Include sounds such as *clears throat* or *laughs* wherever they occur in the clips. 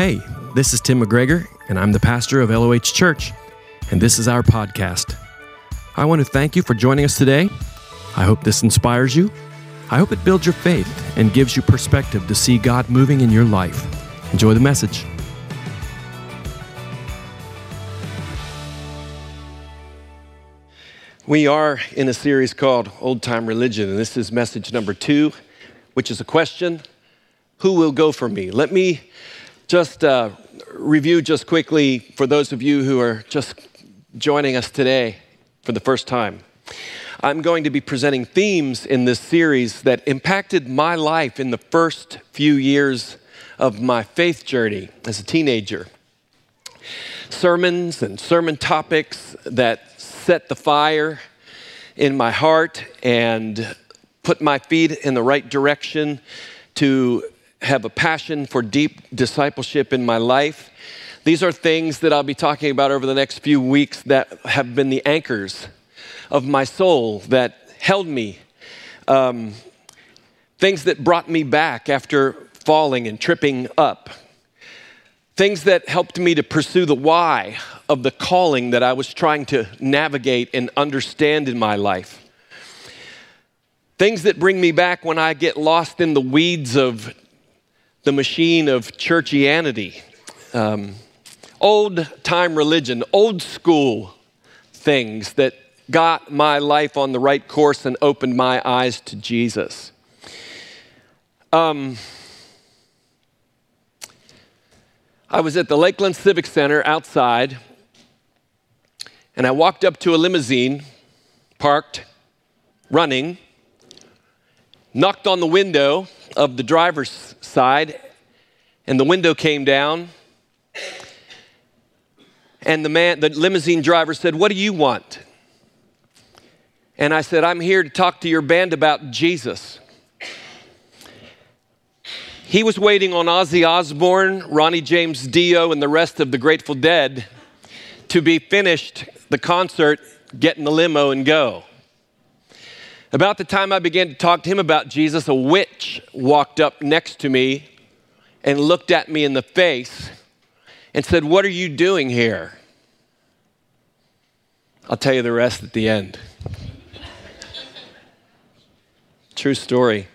Hey, this is Tim McGregor, and I'm the pastor of LOH Church, and this is our podcast. I want to thank you for joining us today. I hope this inspires you. I hope it builds your faith and gives you perspective to see God moving in your life. Enjoy the message. We are in a series called Old Time Religion, and this is message number two, which is a question Who will go for me? Let me just uh, review just quickly for those of you who are just joining us today for the first time. I'm going to be presenting themes in this series that impacted my life in the first few years of my faith journey as a teenager. Sermons and sermon topics that set the fire in my heart and put my feet in the right direction to have a passion for deep discipleship in my life. These are things that I'll be talking about over the next few weeks that have been the anchors of my soul that held me. Um, things that brought me back after falling and tripping up. Things that helped me to pursue the why of the calling that I was trying to navigate and understand in my life. Things that bring me back when I get lost in the weeds of the machine of churchianity, um, old time religion, old school things that got my life on the right course and opened my eyes to Jesus. Um, I was at the Lakeland Civic Center outside, and I walked up to a limousine parked, running, knocked on the window of the driver's side, and the window came down. And the man, the limousine driver said, What do you want? And I said, I'm here to talk to your band about Jesus. He was waiting on Ozzy Osbourne, Ronnie James Dio, and the rest of the Grateful Dead to be finished the concert, get in the limo, and go. About the time I began to talk to him about Jesus, a witch walked up next to me and looked at me in the face and said, What are you doing here? I'll tell you the rest at the end. True story.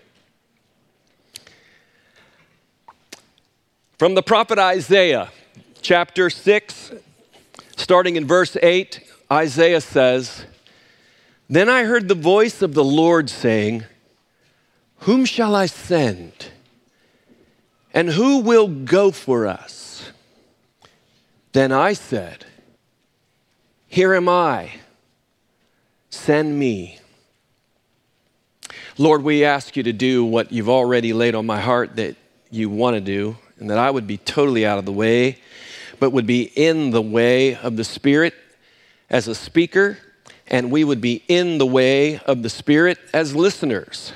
From the prophet Isaiah, chapter 6, starting in verse 8, Isaiah says, Then I heard the voice of the Lord saying, Whom shall I send? And who will go for us? Then I said, Here am I, send me. Lord, we ask you to do what you've already laid on my heart that you want to do, and that I would be totally out of the way, but would be in the way of the Spirit as a speaker, and we would be in the way of the Spirit as listeners.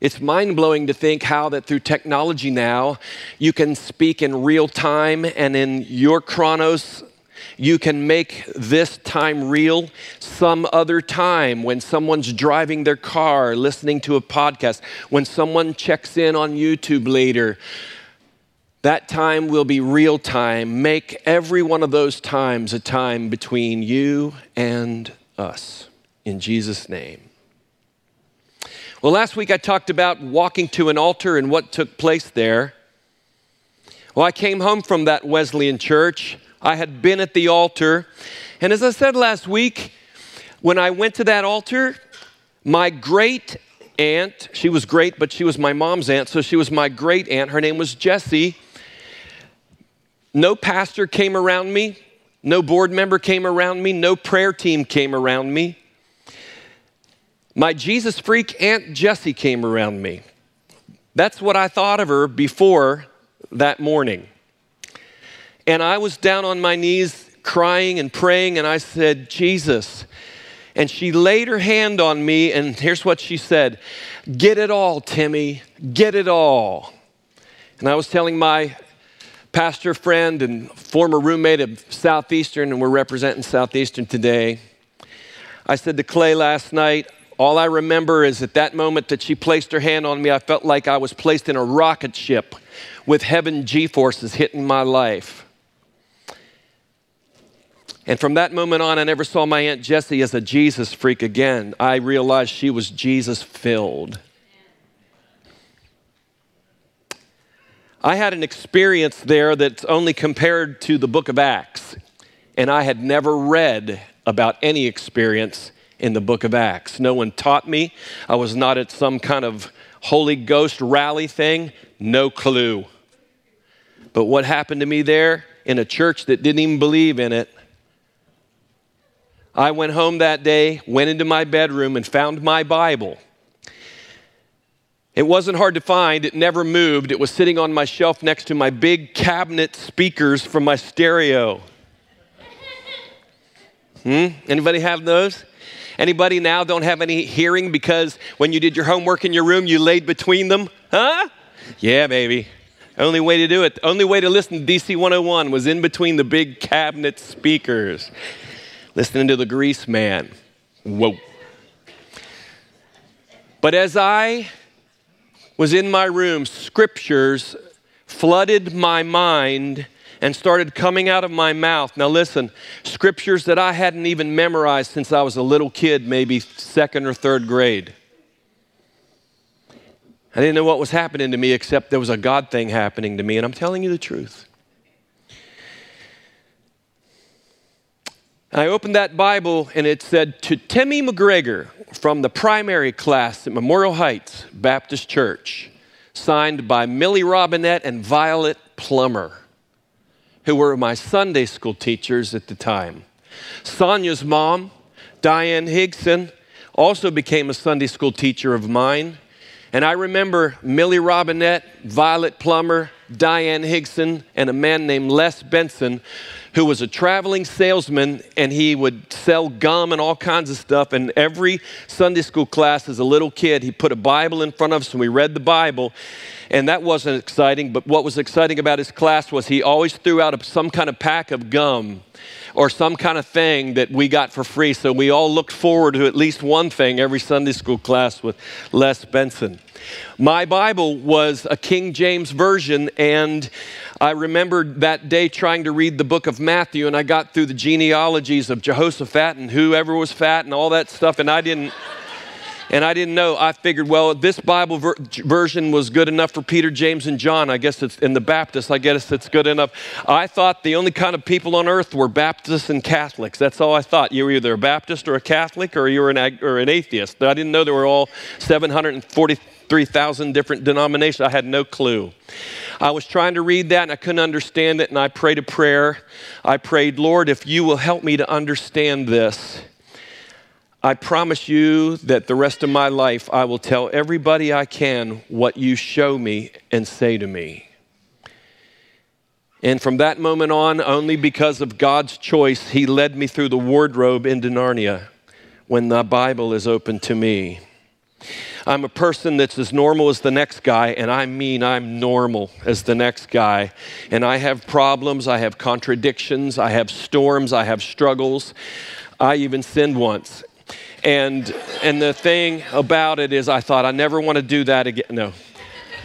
It's mind blowing to think how that through technology now, you can speak in real time and in your chronos you can make this time real some other time when someone's driving their car, listening to a podcast, when someone checks in on YouTube later. That time will be real time. Make every one of those times a time between you and us. In Jesus' name. Well, last week I talked about walking to an altar and what took place there. Well, I came home from that Wesleyan church I had been at the altar. And as I said last week, when I went to that altar, my great aunt, she was great, but she was my mom's aunt, so she was my great aunt. Her name was Jessie. No pastor came around me, no board member came around me, no prayer team came around me. My Jesus freak Aunt Jessie came around me. That's what I thought of her before that morning. And I was down on my knees crying and praying, and I said, Jesus. And she laid her hand on me, and here's what she said Get it all, Timmy, get it all. And I was telling my pastor friend and former roommate of Southeastern, and we're representing Southeastern today. I said to Clay last night, All I remember is at that moment that she placed her hand on me, I felt like I was placed in a rocket ship with heaven G forces hitting my life. And from that moment on, I never saw my Aunt Jessie as a Jesus freak again. I realized she was Jesus filled. I had an experience there that's only compared to the book of Acts, and I had never read about any experience in the book of Acts. No one taught me. I was not at some kind of Holy Ghost rally thing, no clue. But what happened to me there in a church that didn't even believe in it? I went home that day, went into my bedroom, and found my Bible. It wasn't hard to find. It never moved. It was sitting on my shelf next to my big cabinet speakers from my stereo. Hmm? Anybody have those? Anybody now don't have any hearing because when you did your homework in your room, you laid between them? Huh? Yeah, baby. Only way to do it, only way to listen to DC 101 was in between the big cabinet speakers, listening to the Greaseman. Whoa. But as I was in my room, scriptures flooded my mind and started coming out of my mouth. Now, listen, scriptures that I hadn't even memorized since I was a little kid, maybe second or third grade. I didn't know what was happening to me except there was a God thing happening to me, and I'm telling you the truth. I opened that Bible and it said to Timmy McGregor from the primary class at Memorial Heights Baptist Church, signed by Millie Robinette and Violet Plummer, who were my Sunday school teachers at the time. Sonia's mom, Diane Higson, also became a Sunday school teacher of mine. And I remember Millie Robinette, Violet Plummer, Diane Higson, and a man named Les Benson who was a traveling salesman and he would sell gum and all kinds of stuff. And every Sunday school class as a little kid, he put a Bible in front of us and we read the Bible. And that wasn't exciting, but what was exciting about his class was he always threw out some kind of pack of gum or some kind of thing that we got for free. So we all looked forward to at least one thing every Sunday school class with Les Benson. My Bible was a King James Version, and I remembered that day trying to read the book of Matthew, and I got through the genealogies of Jehoshaphat and whoever was fat and all that stuff, and I didn't. And I didn't know. I figured, well, this Bible ver- version was good enough for Peter, James, and John. I guess it's in the Baptists. I guess it's good enough. I thought the only kind of people on earth were Baptists and Catholics. That's all I thought. You were either a Baptist or a Catholic, or you were an, ag- or an atheist. I didn't know there were all 743,000 different denominations. I had no clue. I was trying to read that and I couldn't understand it, and I prayed a prayer. I prayed, Lord, if you will help me to understand this. I promise you that the rest of my life I will tell everybody I can what you show me and say to me. And from that moment on, only because of God's choice, He led me through the wardrobe into Narnia when the Bible is open to me. I'm a person that's as normal as the next guy, and I mean I'm normal as the next guy. And I have problems, I have contradictions, I have storms, I have struggles. I even sinned once. And, and the thing about it is, I thought, I never want to do that again. No.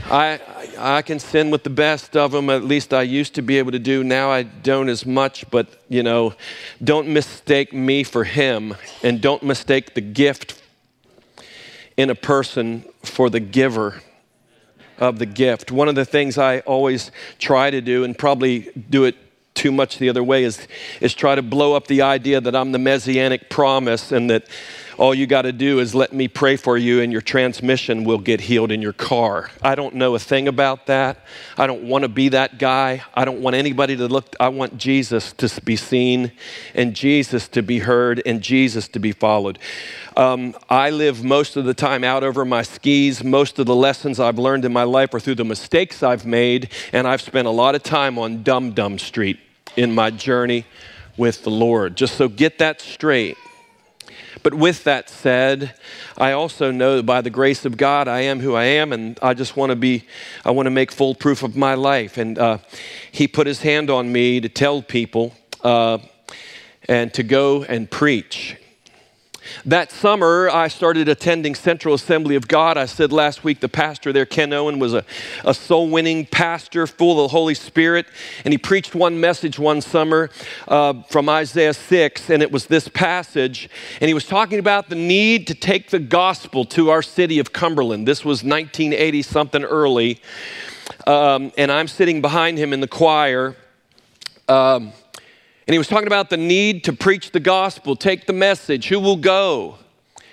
I, I can sin with the best of them, at least I used to be able to do. Now I don't as much, but you know, don't mistake me for him, and don't mistake the gift in a person for the giver of the gift. One of the things I always try to do, and probably do it too much the other way, is, is try to blow up the idea that I'm the messianic promise and that all you got to do is let me pray for you and your transmission will get healed in your car. I don't know a thing about that. I don't want to be that guy. I don't want anybody to look. I want Jesus to be seen and Jesus to be heard and Jesus to be followed. Um, I live most of the time out over my skis. Most of the lessons I've learned in my life are through the mistakes I've made, and I've spent a lot of time on Dum Dum Street in my journey with the Lord. Just so get that straight. But with that said, I also know that by the grace of God, I am who I am, and I just want to be, I want to make full proof of my life. And uh, He put His hand on me to tell people uh, and to go and preach. That summer, I started attending Central Assembly of God. I said last week the pastor there, Ken Owen, was a, a soul winning pastor full of the Holy Spirit. And he preached one message one summer uh, from Isaiah 6, and it was this passage. And he was talking about the need to take the gospel to our city of Cumberland. This was 1980 something early. Um, and I'm sitting behind him in the choir. Um, and he was talking about the need to preach the gospel, take the message, who will go?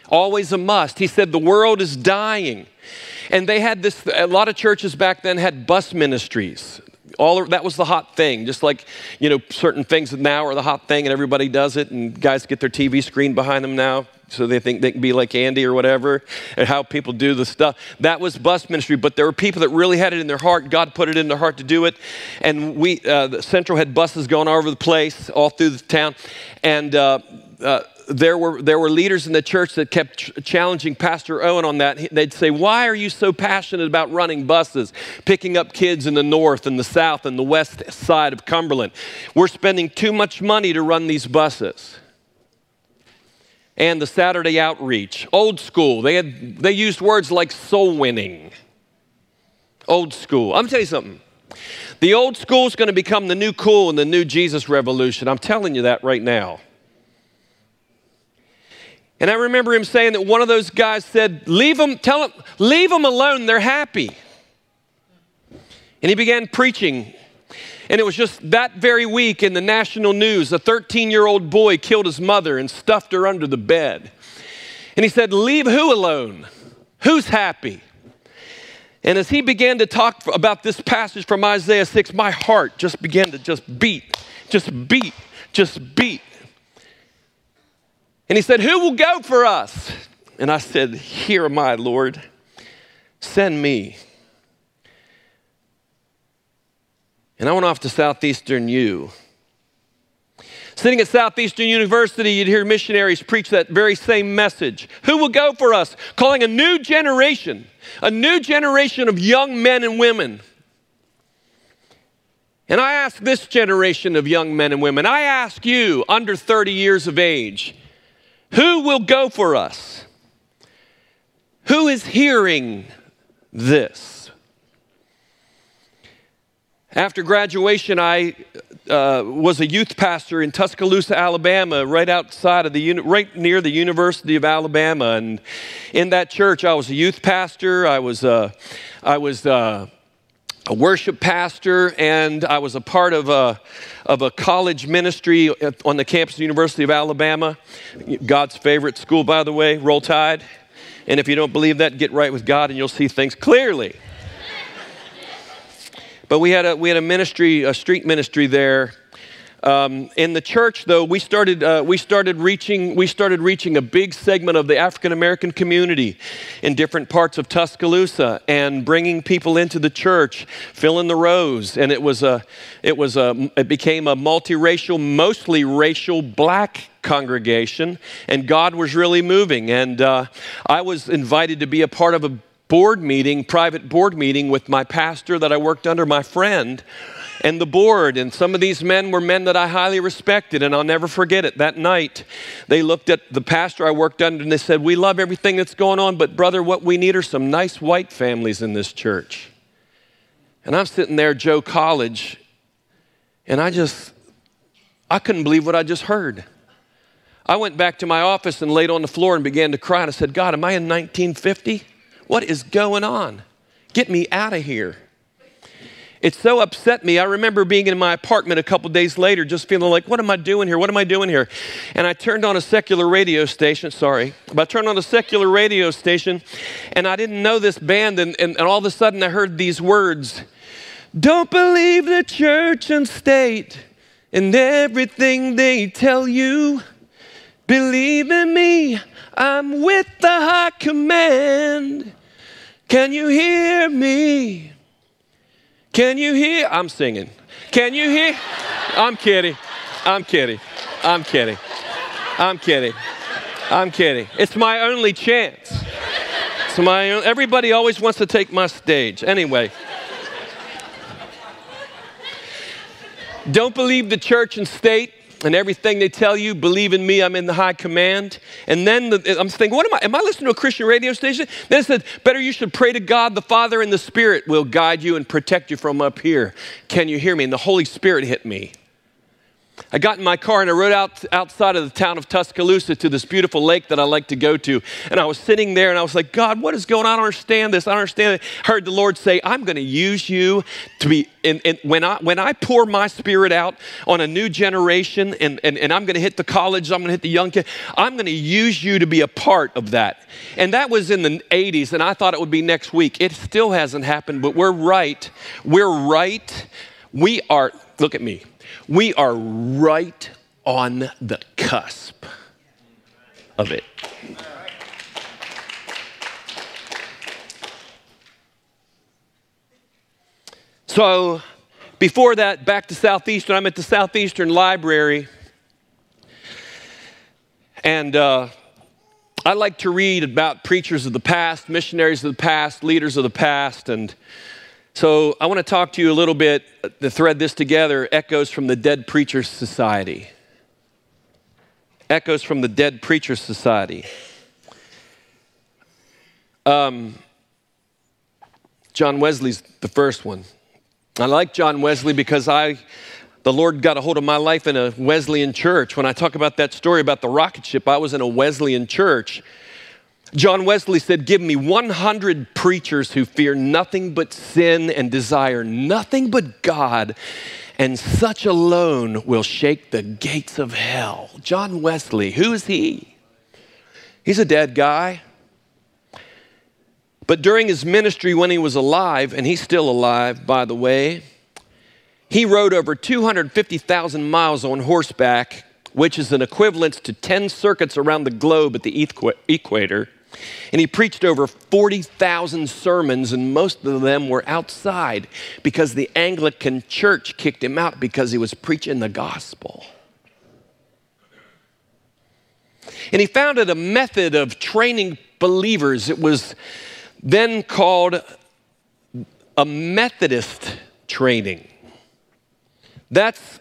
Always a must. He said, The world is dying. And they had this, a lot of churches back then had bus ministries. All that was the hot thing, just like you know certain things now are the hot thing, and everybody does it, and guys get their TV screen behind them now, so they think they can be like Andy or whatever, and how people do the stuff. That was bus ministry, but there were people that really had it in their heart. God put it in their heart to do it, and we uh, Central had buses going all over the place, all through the town, and. Uh, uh, there were, there were leaders in the church that kept ch- challenging Pastor Owen on that. They'd say, Why are you so passionate about running buses, picking up kids in the north and the south and the west side of Cumberland? We're spending too much money to run these buses and the Saturday outreach. Old school. They, had, they used words like soul winning. Old school. I'm gonna tell you something. The old school is going to become the new cool in the new Jesus revolution. I'm telling you that right now. And I remember him saying that one of those guys said, Leave them, tell them, leave them alone, they're happy. And he began preaching and it was just that very week in the national news, a 13 year old boy killed his mother and stuffed her under the bed. And he said, Leave who alone? Who's happy? And as he began to talk about this passage from Isaiah 6, my heart just began to just beat, just beat, just beat. And he said, Who will go for us? And I said, Here am I, Lord. Send me. And I went off to Southeastern U. Sitting at Southeastern University, you'd hear missionaries preach that very same message. Who will go for us? Calling a new generation, a new generation of young men and women. And I ask this generation of young men and women, I ask you, under 30 years of age, who will go for us? Who is hearing this? After graduation, I uh, was a youth pastor in Tuscaloosa, Alabama, right outside of the right near the University of Alabama. And in that church, I was a youth pastor. I was uh, I was uh, a worship pastor, and I was a part of a of a college ministry on the campus of the University of Alabama, God's favorite school, by the way. Roll Tide. And if you don't believe that, get right with God, and you'll see things clearly. But we had a, we had a ministry, a street ministry there. Um, in the church, though, we started, uh, we, started reaching, we started reaching a big segment of the African American community in different parts of Tuscaloosa and bringing people into the church, filling the rows. And it, was a, it, was a, it became a multiracial, mostly racial black congregation, and God was really moving. And uh, I was invited to be a part of a board meeting, private board meeting with my pastor that I worked under, my friend, and the board. And some of these men were men that I highly respected, and I'll never forget it. That night, they looked at the pastor I worked under and they said, We love everything that's going on, but brother, what we need are some nice white families in this church. And I'm sitting there, Joe College, and I just, I couldn't believe what I just heard. I went back to my office and laid on the floor and began to cry. And I said, God, am I in 1950? What is going on? Get me out of here. It so upset me. I remember being in my apartment a couple days later, just feeling like, what am I doing here? What am I doing here? And I turned on a secular radio station, sorry, but I turned on a secular radio station and I didn't know this band. And, and, and all of a sudden I heard these words Don't believe the church and state and everything they tell you. Believe in me, I'm with the high command. Can you hear me? Can you hear? I'm singing. Can you hear? I'm kidding. I'm kidding. I'm kidding. I'm kidding. I'm kidding. It's my only chance. It's my own, everybody always wants to take my stage. Anyway. Don't believe the church and state and everything they tell you, believe in me, I'm in the high command. And then the, I'm thinking, what am I? Am I listening to a Christian radio station? Then it said, better you should pray to God, the Father, and the Spirit will guide you and protect you from up here. Can you hear me? And the Holy Spirit hit me. I got in my car and I rode out outside of the town of Tuscaloosa to this beautiful lake that I like to go to. And I was sitting there and I was like, God, what is going on? I don't understand this. I don't understand it. Heard the Lord say, I'm going to use you to be, and, and when, I, when I pour my spirit out on a new generation and, and, and I'm going to hit the college, I'm going to hit the young kid, I'm going to use you to be a part of that. And that was in the 80s and I thought it would be next week. It still hasn't happened, but we're right. We're right. We are, look at me. We are right on the cusp of it. So, before that, back to Southeastern, I'm at the Southeastern Library. And uh, I like to read about preachers of the past, missionaries of the past, leaders of the past, and so I want to talk to you a little bit to thread this together echoes from the Dead Preachers Society. Echoes from the Dead Preachers Society. Um, John Wesley's the first one. I like John Wesley because I, the Lord got a hold of my life in a Wesleyan church. When I talk about that story about the rocket ship, I was in a Wesleyan church John Wesley said, Give me 100 preachers who fear nothing but sin and desire nothing but God, and such alone will shake the gates of hell. John Wesley, who is he? He's a dead guy. But during his ministry when he was alive, and he's still alive, by the way, he rode over 250,000 miles on horseback, which is an equivalent to 10 circuits around the globe at the equator. And he preached over 40,000 sermons, and most of them were outside because the Anglican church kicked him out because he was preaching the gospel. And he founded a method of training believers. It was then called a Methodist training. That's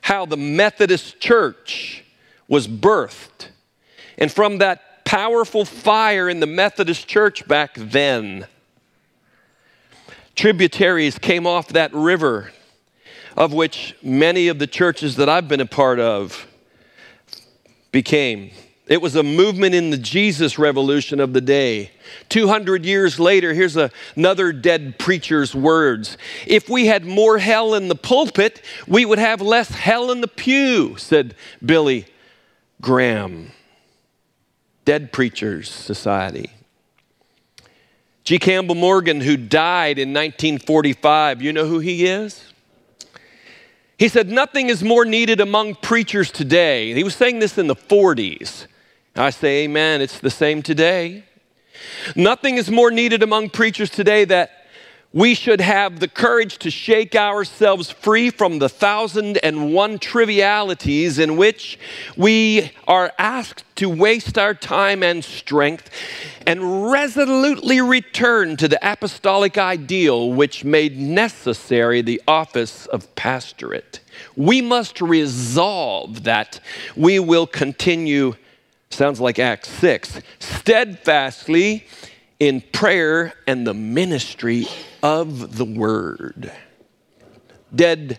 how the Methodist church was birthed. And from that powerful fire in the Methodist church back then. Tributaries came off that river, of which many of the churches that I've been a part of became. It was a movement in the Jesus revolution of the day. 200 years later, here's a, another dead preacher's words. If we had more hell in the pulpit, we would have less hell in the pew, said Billy Graham. Dead Preachers Society. G. Campbell Morgan, who died in 1945, you know who he is? He said, Nothing is more needed among preachers today. He was saying this in the 40s. I say, Amen. It's the same today. Nothing is more needed among preachers today that we should have the courage to shake ourselves free from the thousand and one trivialities in which we are asked to waste our time and strength and resolutely return to the apostolic ideal which made necessary the office of pastorate. We must resolve that we will continue, sounds like Acts 6, steadfastly in prayer and the ministry of the word. Dead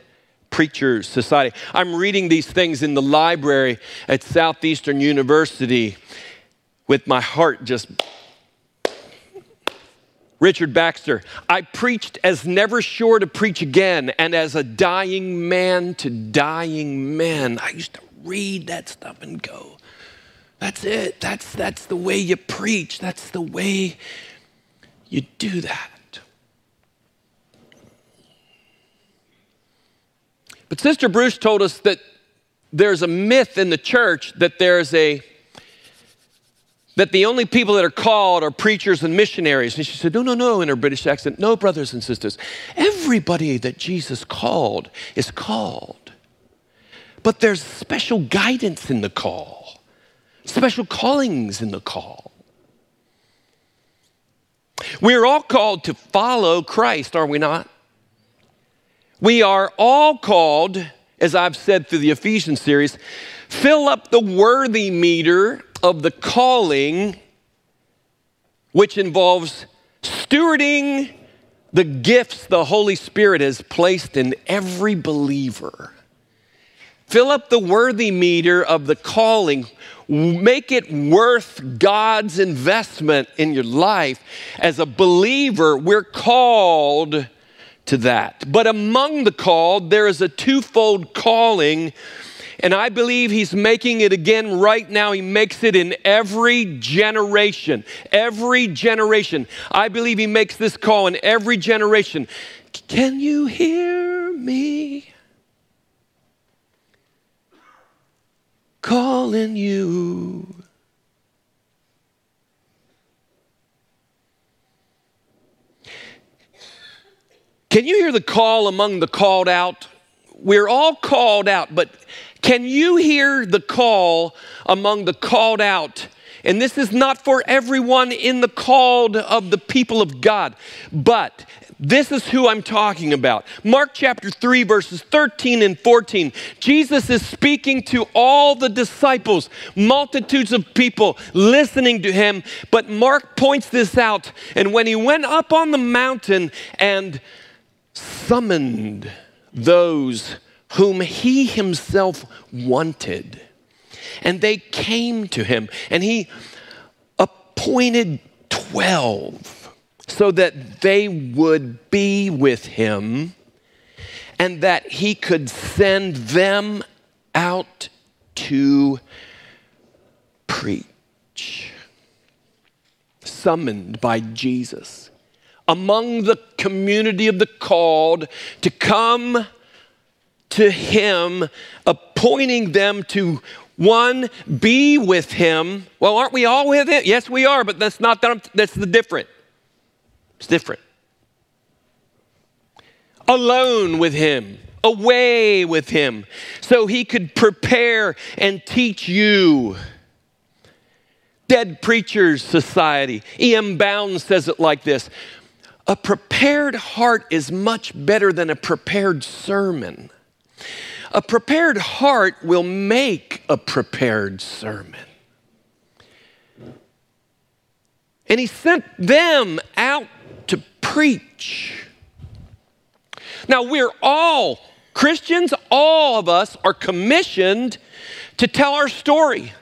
Preachers Society. I'm reading these things in the library at Southeastern University with my heart just. Richard Baxter, I preached as never sure to preach again, and as a dying man to dying men. I used to read that stuff and go, that's it. That's, that's the way you preach. That's the way you do that. But Sister Bruce told us that there's a myth in the church that there's a that the only people that are called are preachers and missionaries. And she said, No, no, no, in her British accent. No, brothers and sisters. Everybody that Jesus called is called. But there's special guidance in the call special callings in the call. We're all called to follow Christ, are we not? We are all called as I've said through the Ephesians series, fill up the worthy meter of the calling, which involves stewarding the gifts the Holy Spirit has placed in every believer. Fill up the worthy meter of the calling. Make it worth God's investment in your life. As a believer, we're called to that. But among the called, there is a twofold calling. And I believe he's making it again right now. He makes it in every generation. Every generation. I believe he makes this call in every generation. Can you hear me? calling you. Can you hear the call among the called out? We're all called out, but can you hear the call among the called out? And this is not for everyone in the called of the people of God, but this is who I'm talking about. Mark chapter 3, verses 13 and 14. Jesus is speaking to all the disciples, multitudes of people listening to him. But Mark points this out. And when he went up on the mountain and summoned those whom he himself wanted, and they came to him, and he appointed 12 so that they would be with him and that he could send them out to preach. Summoned by Jesus among the community of the called to come to him, appointing them to one, be with him. Well, aren't we all with him? Yes, we are, but that's not that, that's the different. It's different. Alone with Him, away with Him, so He could prepare and teach you. Dead Preachers Society, E.M. Bounds says it like this A prepared heart is much better than a prepared sermon. A prepared heart will make a prepared sermon. And he sent them out to preach. Now, we're all Christians, all of us are commissioned to tell our story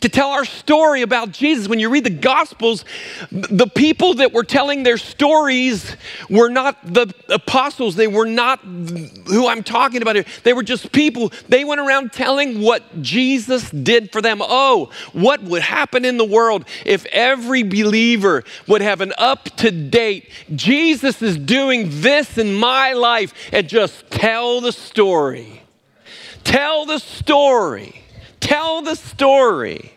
to tell our story about Jesus. When you read the Gospels, the people that were telling their stories were not the apostles. They were not who I'm talking about here. They were just people. They went around telling what Jesus did for them. Oh, what would happen in the world if every believer would have an up to date, Jesus is doing this in my life, and just tell the story. Tell the story. Tell the story.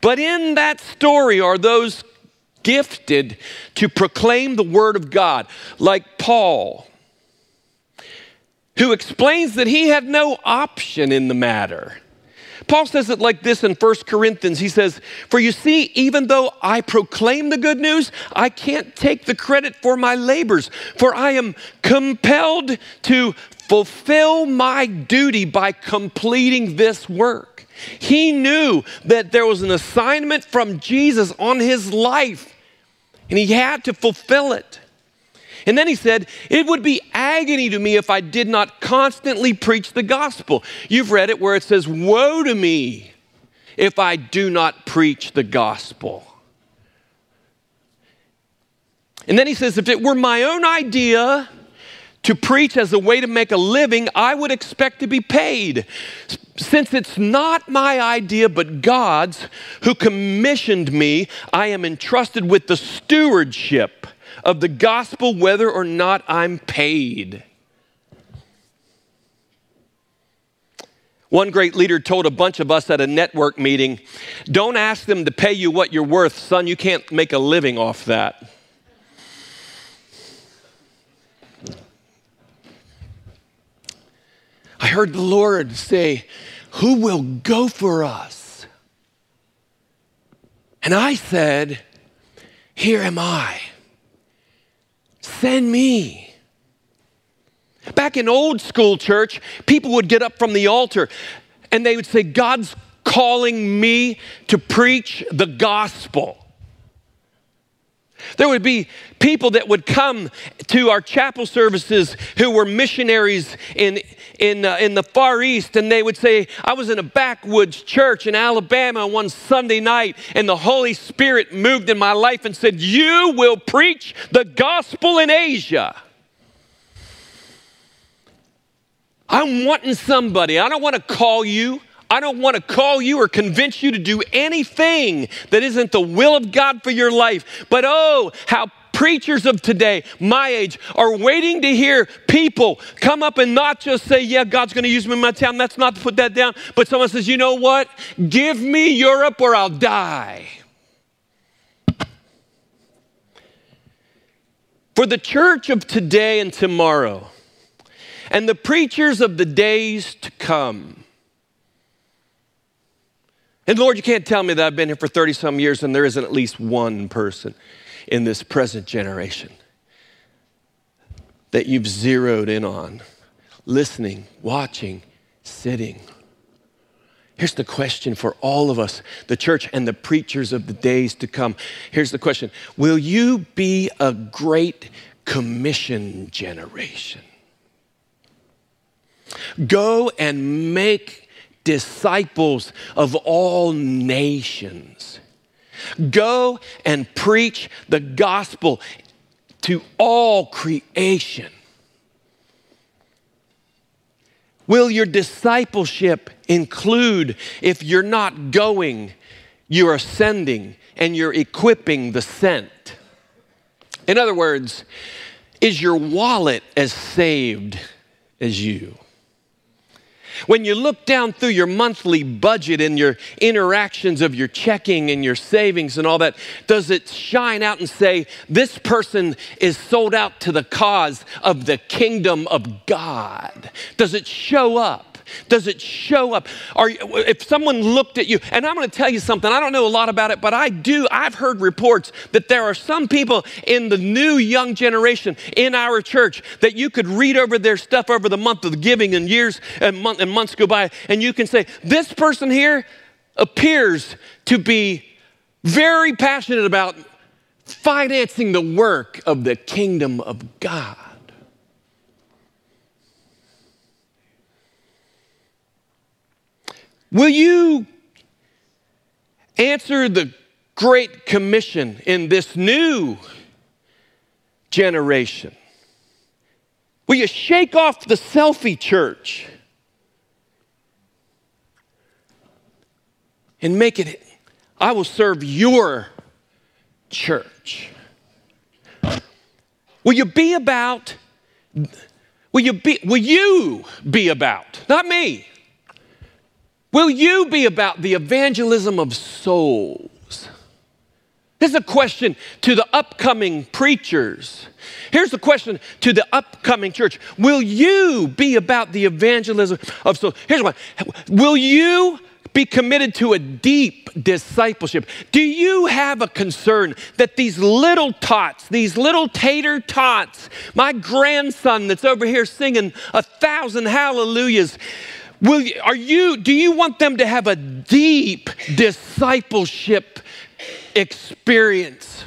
But in that story are those gifted to proclaim the word of God, like Paul, who explains that he had no option in the matter. Paul says it like this in 1 Corinthians. He says, For you see, even though I proclaim the good news, I can't take the credit for my labors, for I am compelled to fulfill my duty by completing this work. He knew that there was an assignment from Jesus on his life, and he had to fulfill it. And then he said, It would be agony to me if I did not constantly preach the gospel. You've read it where it says, Woe to me if I do not preach the gospel. And then he says, If it were my own idea, to preach as a way to make a living, I would expect to be paid. Since it's not my idea but God's who commissioned me, I am entrusted with the stewardship of the gospel whether or not I'm paid. One great leader told a bunch of us at a network meeting don't ask them to pay you what you're worth, son. You can't make a living off that. I heard the Lord say, Who will go for us? And I said, Here am I. Send me. Back in old school church, people would get up from the altar and they would say, God's calling me to preach the gospel. There would be people that would come to our chapel services who were missionaries in, in, uh, in the Far East, and they would say, I was in a backwoods church in Alabama one Sunday night, and the Holy Spirit moved in my life and said, You will preach the gospel in Asia. I'm wanting somebody. I don't want to call you. I don't want to call you or convince you to do anything that isn't the will of God for your life. But oh, how preachers of today, my age, are waiting to hear people come up and not just say, Yeah, God's going to use me in my town. That's not to put that down. But someone says, You know what? Give me Europe or I'll die. For the church of today and tomorrow, and the preachers of the days to come, and Lord, you can't tell me that I've been here for 30 some years and there isn't at least one person in this present generation that you've zeroed in on, listening, watching, sitting. Here's the question for all of us, the church and the preachers of the days to come. Here's the question Will you be a great commission generation? Go and make disciples of all nations. Go and preach the gospel to all creation. Will your discipleship include, if you're not going, you're ascending and you're equipping the sent? In other words, is your wallet as saved as you? When you look down through your monthly budget and your interactions of your checking and your savings and all that, does it shine out and say, this person is sold out to the cause of the kingdom of God? Does it show up? Does it show up? Are, if someone looked at you, and I'm going to tell you something, I don't know a lot about it, but I do. I've heard reports that there are some people in the new young generation in our church that you could read over their stuff over the month of giving and years and, month, and months go by, and you can say, This person here appears to be very passionate about financing the work of the kingdom of God. Will you answer the Great Commission in this new generation? Will you shake off the selfie church and make it, I will serve your church? Will you be about, will you be, will you be about, not me, Will you be about the evangelism of souls? This is a question to the upcoming preachers. Here's the question to the upcoming church Will you be about the evangelism of souls? Here's one Will you be committed to a deep discipleship? Do you have a concern that these little tots, these little tater tots, my grandson that's over here singing a thousand hallelujahs, Will you, are you, do you want them to have a deep discipleship experience?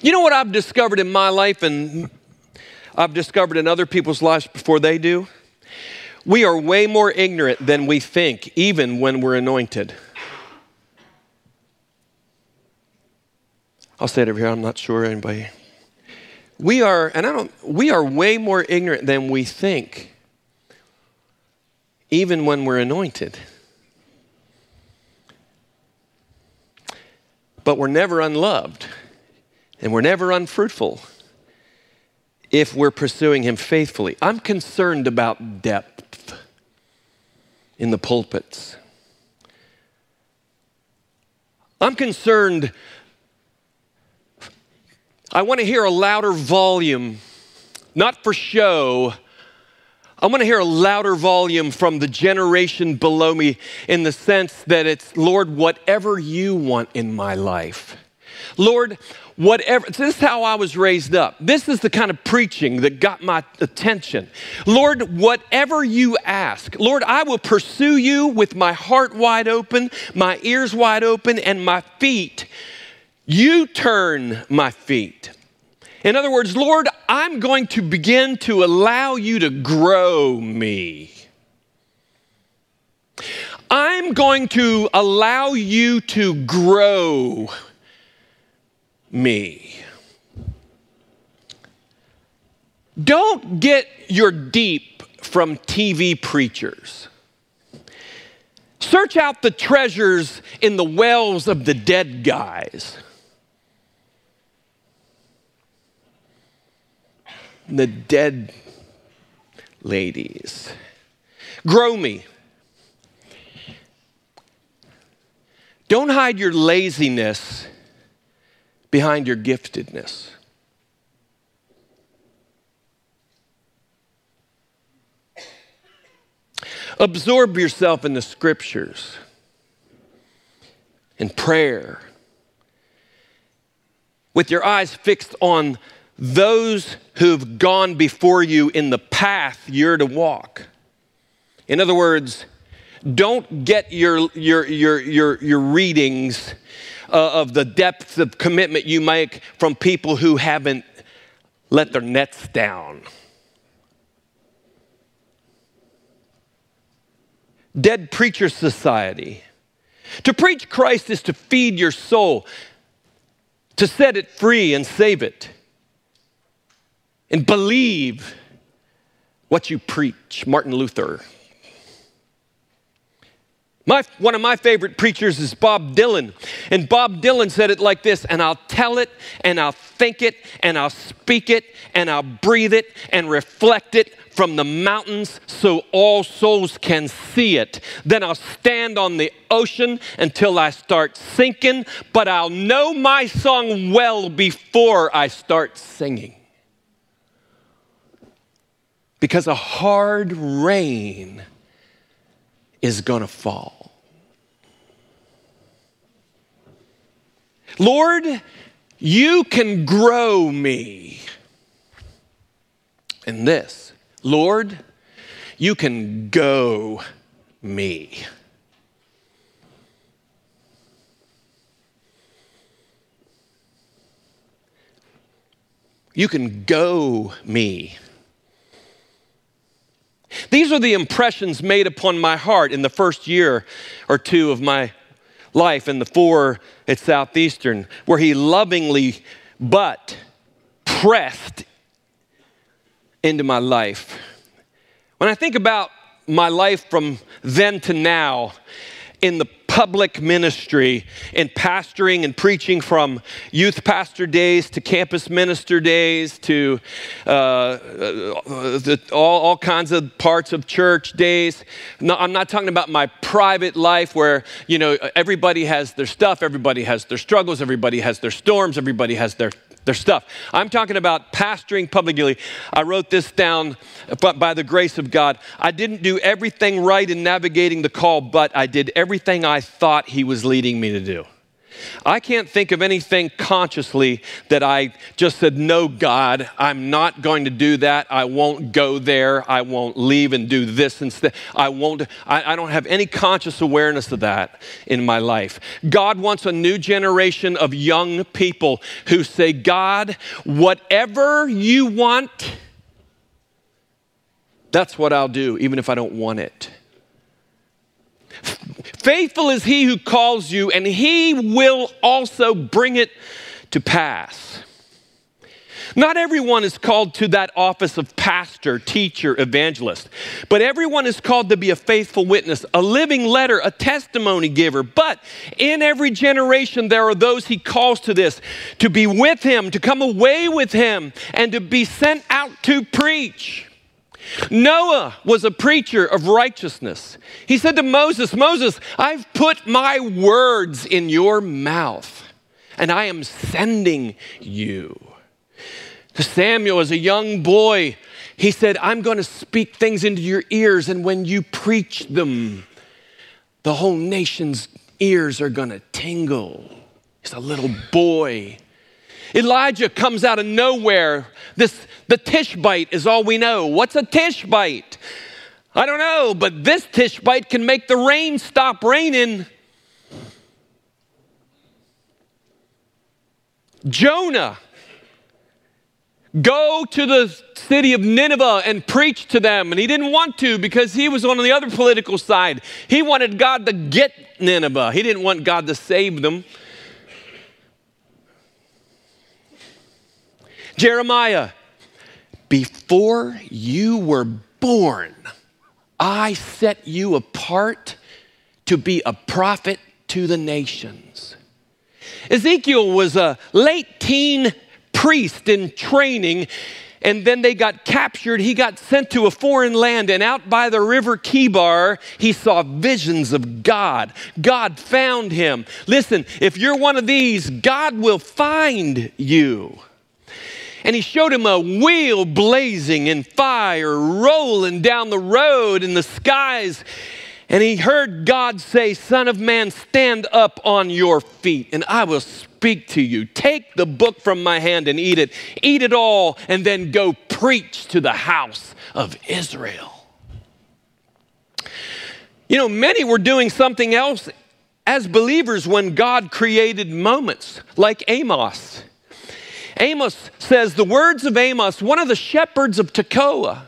You know what I've discovered in my life and I've discovered in other people's lives before they do? We are way more ignorant than we think, even when we're anointed. I'll say it over here, I'm not sure anybody we are, and I don't, we are way more ignorant than we think, even when we're anointed. But we're never unloved, and we're never unfruitful if we're pursuing Him faithfully. I'm concerned about depth in the pulpits. I'm concerned I want to hear a louder volume, not for show. I want to hear a louder volume from the generation below me in the sense that it's, Lord, whatever you want in my life. Lord, whatever, this is how I was raised up. This is the kind of preaching that got my attention. Lord, whatever you ask, Lord, I will pursue you with my heart wide open, my ears wide open, and my feet. You turn my feet. In other words, Lord, I'm going to begin to allow you to grow me. I'm going to allow you to grow me. Don't get your deep from TV preachers. Search out the treasures in the wells of the dead guys. The dead ladies. Grow me. Don't hide your laziness behind your giftedness. Absorb yourself in the scriptures, in prayer, with your eyes fixed on those who've gone before you in the path you're to walk. In other words, don't get your, your, your, your, your readings uh, of the depth of commitment you make from people who haven't let their nets down. Dead Preacher Society. To preach Christ is to feed your soul, to set it free and save it, and believe what you preach. Martin Luther. My, one of my favorite preachers is Bob Dylan. And Bob Dylan said it like this And I'll tell it, and I'll think it, and I'll speak it, and I'll breathe it, and reflect it from the mountains so all souls can see it. Then I'll stand on the ocean until I start sinking, but I'll know my song well before I start singing. Because a hard rain is going to fall. Lord, you can grow me in this. Lord, you can go me. You can go me. These are the impressions made upon my heart in the first year or two of my life in the four at Southeastern, where he lovingly but pressed into my life. When I think about my life from then to now in the public ministry in pastoring and preaching from youth pastor days to campus minister days to uh, uh, all, all kinds of parts of church days. No, I'm not talking about my private life where, you know, everybody has their stuff, everybody has their struggles, everybody has their storms, everybody has their their stuff. I'm talking about pastoring publicly. I wrote this down but by the grace of God. I didn't do everything right in navigating the call, but I did everything I thought He was leading me to do. I can't think of anything consciously that I just said, No, God, I'm not going to do that. I won't go there. I won't leave and do this instead. I won't, I, I don't have any conscious awareness of that in my life. God wants a new generation of young people who say, God, whatever you want, that's what I'll do, even if I don't want it. Faithful is he who calls you, and he will also bring it to pass. Not everyone is called to that office of pastor, teacher, evangelist, but everyone is called to be a faithful witness, a living letter, a testimony giver. But in every generation, there are those he calls to this to be with him, to come away with him, and to be sent out to preach. Noah was a preacher of righteousness. He said to Moses, Moses, I've put my words in your mouth, and I am sending you. To Samuel, as a young boy, he said, I'm going to speak things into your ears, and when you preach them, the whole nation's ears are going to tingle. He's a little boy. Elijah comes out of nowhere. This the Tishbite is all we know. What's a Tishbite? I don't know, but this Tishbite can make the rain stop raining. Jonah, go to the city of Nineveh and preach to them. And he didn't want to because he was on the other political side. He wanted God to get Nineveh, he didn't want God to save them. Jeremiah, before you were born, I set you apart to be a prophet to the nations. Ezekiel was a late teen priest in training, and then they got captured. He got sent to a foreign land, and out by the river Chebar, he saw visions of God. God found him. Listen, if you're one of these, God will find you and he showed him a wheel blazing in fire, rolling down the road in the skies. And he heard God say, Son of man, stand up on your feet, and I will speak to you. Take the book from my hand and eat it. Eat it all, and then go preach to the house of Israel. You know, many were doing something else as believers when God created moments, like Amos. Amos says, the words of Amos, one of the shepherds of Tekoa,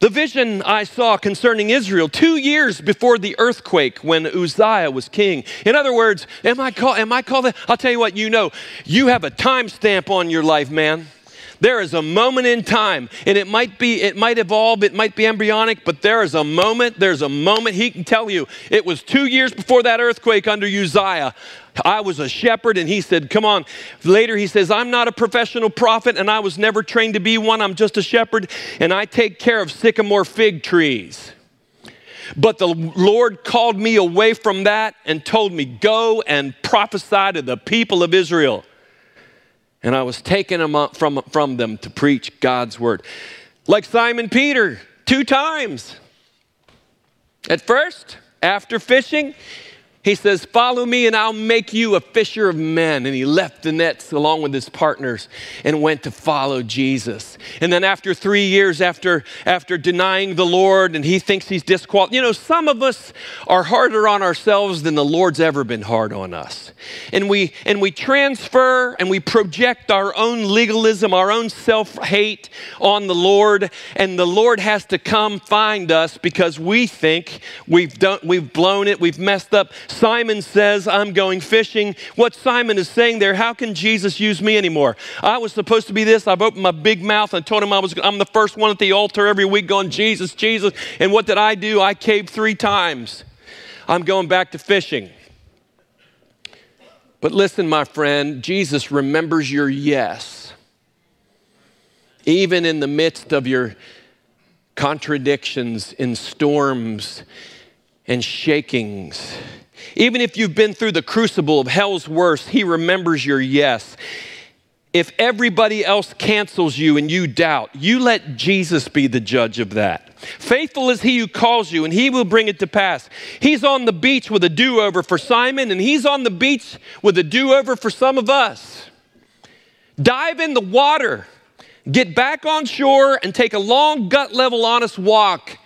the vision I saw concerning Israel two years before the earthquake when Uzziah was king. In other words, am I called? Am I called? I'll tell you what. You know, you have a timestamp on your life, man. There is a moment in time, and it might be, it might evolve, it might be embryonic, but there is a moment, there's a moment. He can tell you it was two years before that earthquake under Uzziah. I was a shepherd, and he said, Come on. Later, he says, I'm not a professional prophet, and I was never trained to be one. I'm just a shepherd, and I take care of sycamore fig trees. But the Lord called me away from that and told me, Go and prophesy to the people of Israel and I was taken from, from them to preach God's word. Like Simon Peter, two times. At first, after fishing, he says, Follow me and I'll make you a fisher of men. And he left the nets along with his partners and went to follow Jesus. And then after three years, after, after denying the Lord, and he thinks he's disqualified, you know, some of us are harder on ourselves than the Lord's ever been hard on us. And we, and we transfer and we project our own legalism, our own self hate on the Lord. And the Lord has to come find us because we think we've, done, we've blown it, we've messed up Simon says, I'm going fishing. What Simon is saying there, how can Jesus use me anymore? I was supposed to be this. I've opened my big mouth and told him I was, I'm the first one at the altar every week going, Jesus, Jesus. And what did I do? I caved three times. I'm going back to fishing. But listen, my friend, Jesus remembers your yes. Even in the midst of your contradictions in storms and shakings. Even if you've been through the crucible of hell's worst, He remembers your yes. If everybody else cancels you and you doubt, you let Jesus be the judge of that. Faithful is he who calls you, and he will bring it to pass. He's on the beach with a do over for Simon, and he's on the beach with a do over for some of us. Dive in the water, get back on shore, and take a long, gut level, honest walk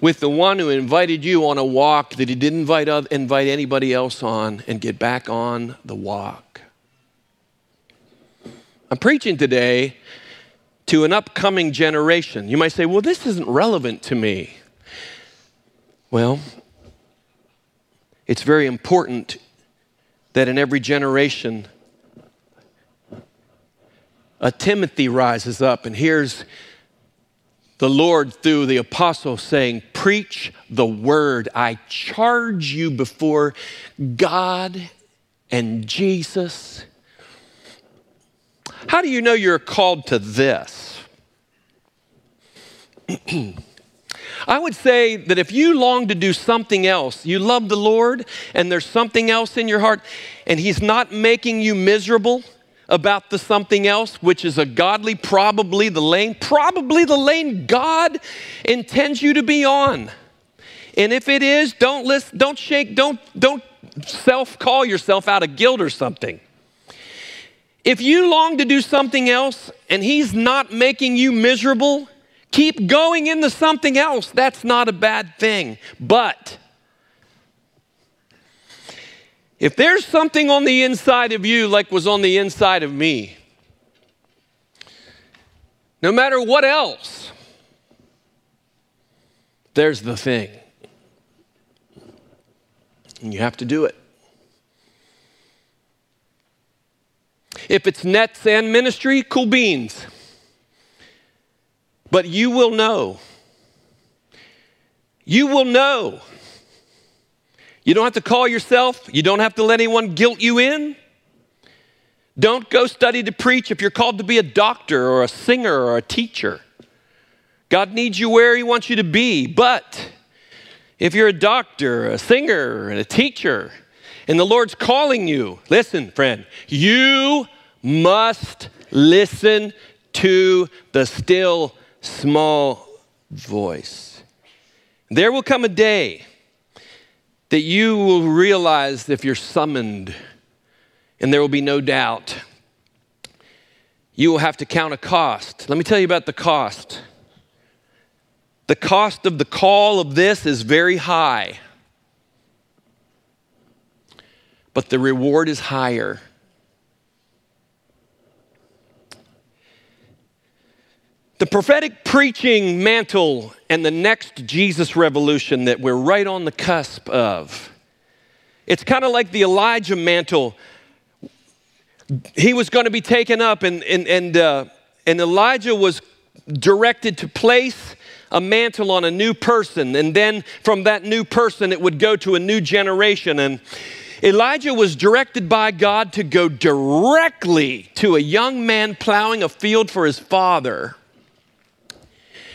with the one who invited you on a walk that he didn't invite, invite anybody else on and get back on the walk. I'm preaching today to an upcoming generation. You might say, well, this isn't relevant to me. Well, it's very important that in every generation, a Timothy rises up and hears the Lord through the apostle saying, Preach the word. I charge you before God and Jesus. How do you know you're called to this? *clears throat* I would say that if you long to do something else, you love the Lord, and there's something else in your heart, and He's not making you miserable, about the something else, which is a godly, probably the lane, probably the lane God intends you to be on. And if it is, don't list, don't shake, don't, don't, self call yourself out of guilt or something. If you long to do something else and He's not making you miserable, keep going into something else. That's not a bad thing. But if there's something on the inside of you like was on the inside of me, no matter what else, there's the thing. And you have to do it. If it's nets and ministry, cool beans. But you will know. You will know. You don't have to call yourself, you don't have to let anyone guilt you in. Don't go study to preach if you're called to be a doctor or a singer or a teacher. God needs you where He wants you to be. But if you're a doctor, a singer, and a teacher, and the Lord's calling you, listen, friend, you must listen to the still small voice. There will come a day that you will realize if you're summoned, and there will be no doubt. You will have to count a cost. Let me tell you about the cost. The cost of the call of this is very high, but the reward is higher. The prophetic preaching mantle and the next Jesus revolution that we're right on the cusp of. It's kind of like the Elijah mantle. He was going to be taken up, and, and, and, uh, and Elijah was directed to place a mantle on a new person. And then from that new person, it would go to a new generation. And Elijah was directed by God to go directly to a young man plowing a field for his father.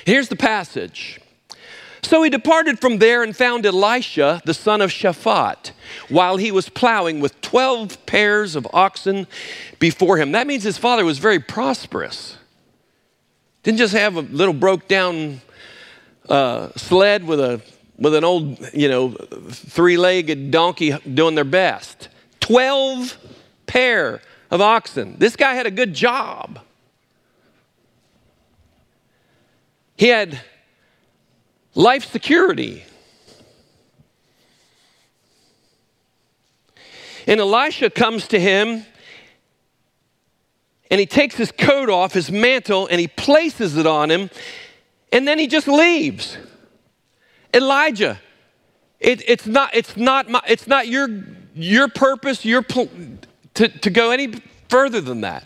Here's the passage. So he departed from there and found Elisha, the son of Shaphat, while he was plowing with 12 pairs of oxen before him. That means his father was very prosperous. Didn't just have a little broke down uh, sled with, a, with an old, you know, three legged donkey doing their best. 12 pair of oxen. This guy had a good job. He had life security. And Elisha comes to him and he takes his coat off, his mantle, and he places it on him, and then he just leaves. Elijah, it, it's not, it's not, my, it's not your, your purpose your pl- to, to go any further than that.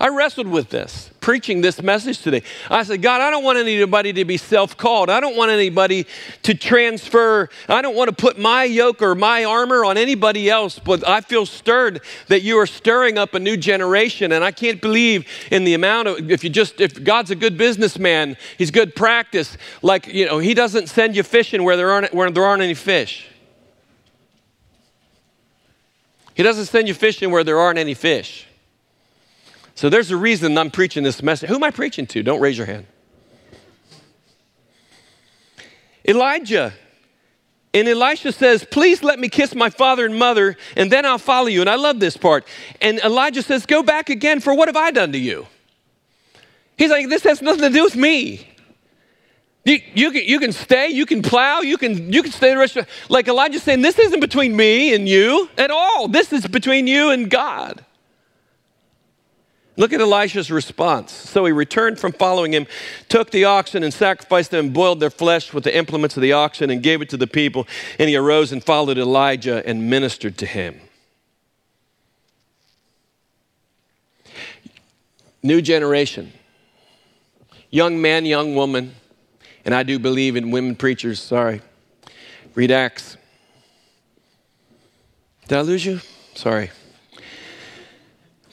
I wrestled with this, preaching this message today. I said, God, I don't want anybody to be self called. I don't want anybody to transfer. I don't want to put my yoke or my armor on anybody else, but I feel stirred that you are stirring up a new generation. And I can't believe in the amount of, if you just, if God's a good businessman, he's good practice. Like, you know, he doesn't send you fishing where there aren't, where there aren't any fish. He doesn't send you fishing where there aren't any fish. So there's a reason I'm preaching this message. Who am I preaching to? Don't raise your hand. Elijah. And Elisha says, Please let me kiss my father and mother, and then I'll follow you. And I love this part. And Elijah says, Go back again, for what have I done to you? He's like, This has nothing to do with me. You, you, can, you can stay, you can plow, you can, you can stay the rest of Like Elijah's saying, This isn't between me and you at all. This is between you and God. Look at Elisha's response. So he returned from following him, took the oxen and sacrificed them, and boiled their flesh with the implements of the oxen, and gave it to the people. And he arose and followed Elijah and ministered to him. New generation. Young man, young woman. And I do believe in women preachers. Sorry. Read Acts. Did I lose you? Sorry.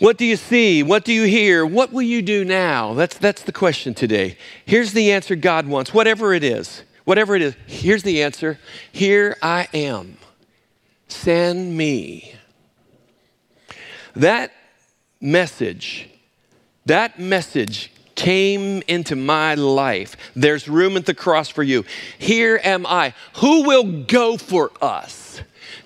What do you see? What do you hear? What will you do now? That's, that's the question today. Here's the answer God wants, whatever it is. Whatever it is, here's the answer. Here I am. Send me. That message, that message came into my life. There's room at the cross for you. Here am I. Who will go for us?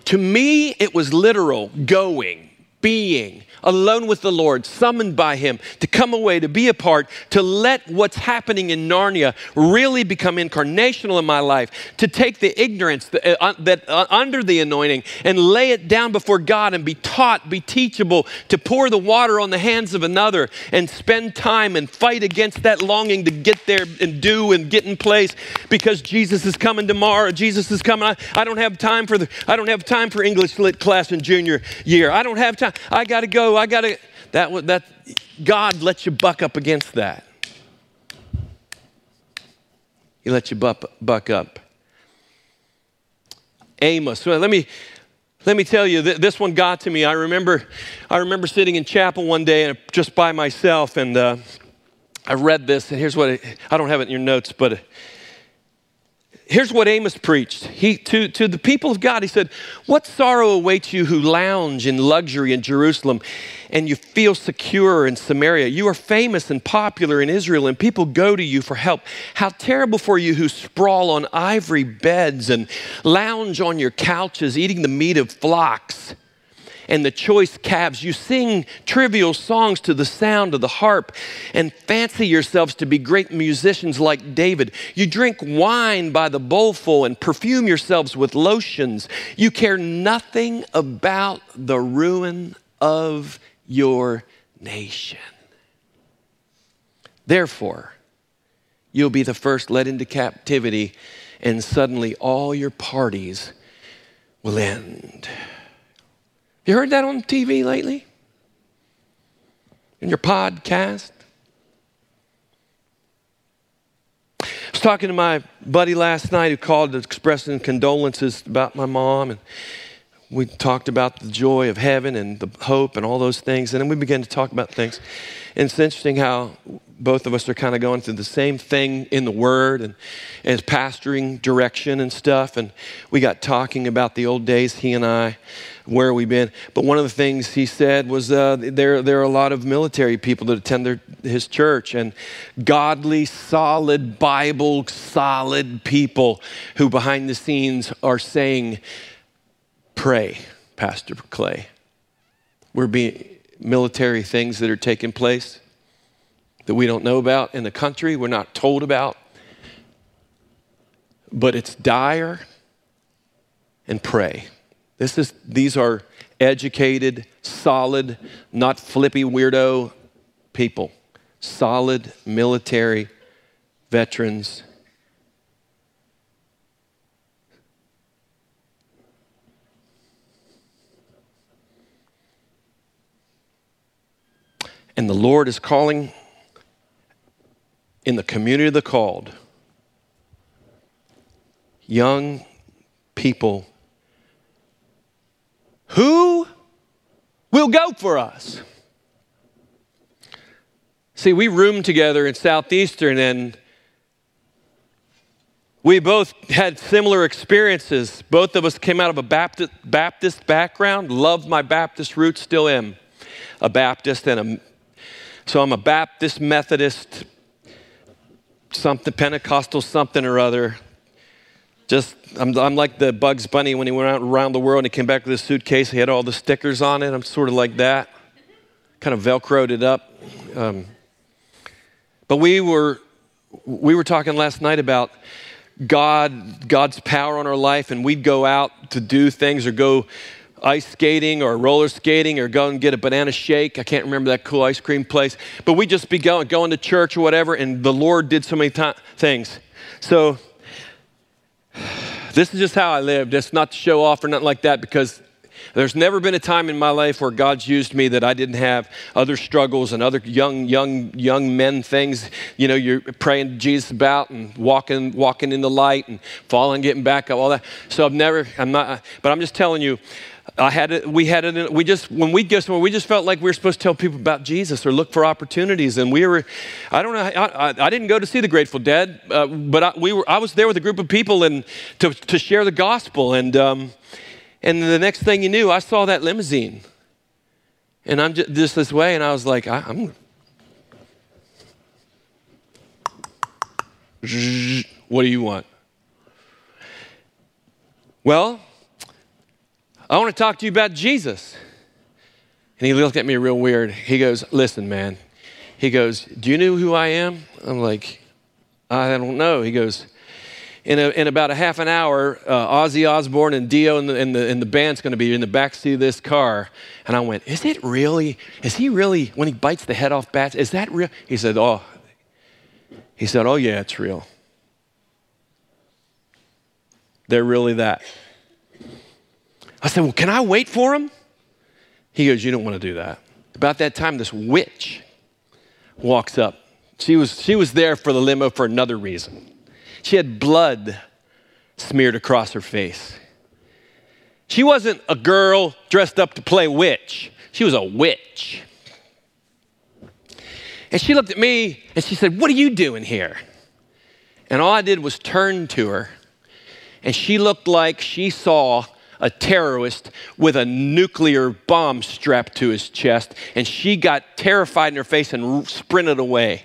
To me, it was literal going, being alone with the Lord, summoned by Him to come away, to be a part, to let what's happening in Narnia really become incarnational in my life, to take the ignorance that, uh, that uh, under the anointing and lay it down before God and be taught, be teachable, to pour the water on the hands of another and spend time and fight against that longing to get there and do and get in place because Jesus is coming tomorrow. Jesus is coming. I, I don't have time for the I don't have time for English lit class in junior year. I don't have time. I got to go I got to, that, that, God lets you buck up against that. He lets you buck, buck up. Amos. Well, let me, let me tell you, this one got to me. I remember, I remember sitting in chapel one day and just by myself, and uh, I read this, and here's what it, I don't have it in your notes, but here's what Amos preached. He, to, to the people of God, he said, What sorrow awaits you who lounge in luxury in Jerusalem and you feel secure in Samaria? You are famous and popular in Israel, and people go to you for help. How terrible for you who sprawl on ivory beds and lounge on your couches, eating the meat of flocks and the choice calves. You sing trivial songs to the sound of the harp and fancy yourselves to be great musicians like David. You drink wine by the bowlful and perfume yourselves with lotions. You care nothing about the ruin of your nation. Therefore, you'll be the first led into captivity, and suddenly all your parties will end. You heard that on TV lately? In your podcast? I was talking to my buddy last night who called expressing condolences about my mom, and we talked about the joy of heaven and the hope and all those things. And then we began to talk about things. And it's interesting how both of us are kind of going through the same thing in the Word and as pastoring direction and stuff. And we got talking about the old days, he and I, where we've been. But one of the things he said was uh, there, there are a lot of military people that attend their, his church and godly, solid, Bible, solid people who behind the scenes are saying, Pray, Pastor Clay. We're being military things that are taking place that we don't know about in the country, we're not told about. But it's dire and pray. This is, these are educated, solid, not flippy weirdo people. Solid military veterans. And the Lord is calling in the community of the called, young people who will go for us. See, we roomed together in Southeastern and we both had similar experiences. Both of us came out of a Baptist, Baptist background, love my Baptist roots, still am a Baptist and a so I'm a Baptist Methodist something, Pentecostal something or other. Just, I'm, I'm like the Bugs Bunny when he went out around the world and he came back with a suitcase. He had all the stickers on it. I'm sort of like that, kind of velcroed it up. Um, but we were, we were talking last night about God, God's power on our life, and we'd go out to do things or go ice skating or roller skating or go and get a banana shake. I can't remember that cool ice cream place. But we'd just be going, going to church or whatever, and the Lord did so many th- things. So this is just how I lived. It's not to show off or nothing like that because there's never been a time in my life where God's used me that I didn't have other struggles and other young, young, young men things. You know, you're praying to Jesus about and walking, walking in the light and falling, getting back up, all that. So I've never, I'm not, but I'm just telling you, I had it, we had it, we just, when we go somewhere, we just felt like we were supposed to tell people about Jesus or look for opportunities. And we were, I don't know, I, I, I didn't go to see the Grateful Dead, uh, but I, we were, I was there with a group of people and to, to share the gospel. And, um, and the next thing you knew, I saw that limousine. And I'm just, just this way, and I was like, I, I'm, what do you want? Well, I want to talk to you about Jesus. And he looked at me real weird. He goes, Listen, man. He goes, Do you know who I am? I'm like, I don't know. He goes, in, a, in about a half an hour, uh, Ozzy Osbourne and Dio and the, and the, and the band's going to be in the backseat of this car. And I went, Is it really? Is he really, when he bites the head off bats, is that real? He said, Oh, he said, Oh, yeah, it's real. They're really that. I said, Well, can I wait for him? He goes, You don't want to do that. About that time, this witch walks up. She was, she was there for the limo for another reason. She had blood smeared across her face. She wasn't a girl dressed up to play witch, she was a witch. And she looked at me and she said, What are you doing here? And all I did was turn to her, and she looked like she saw a terrorist with a nuclear bomb strapped to his chest, and she got terrified in her face and sprinted away.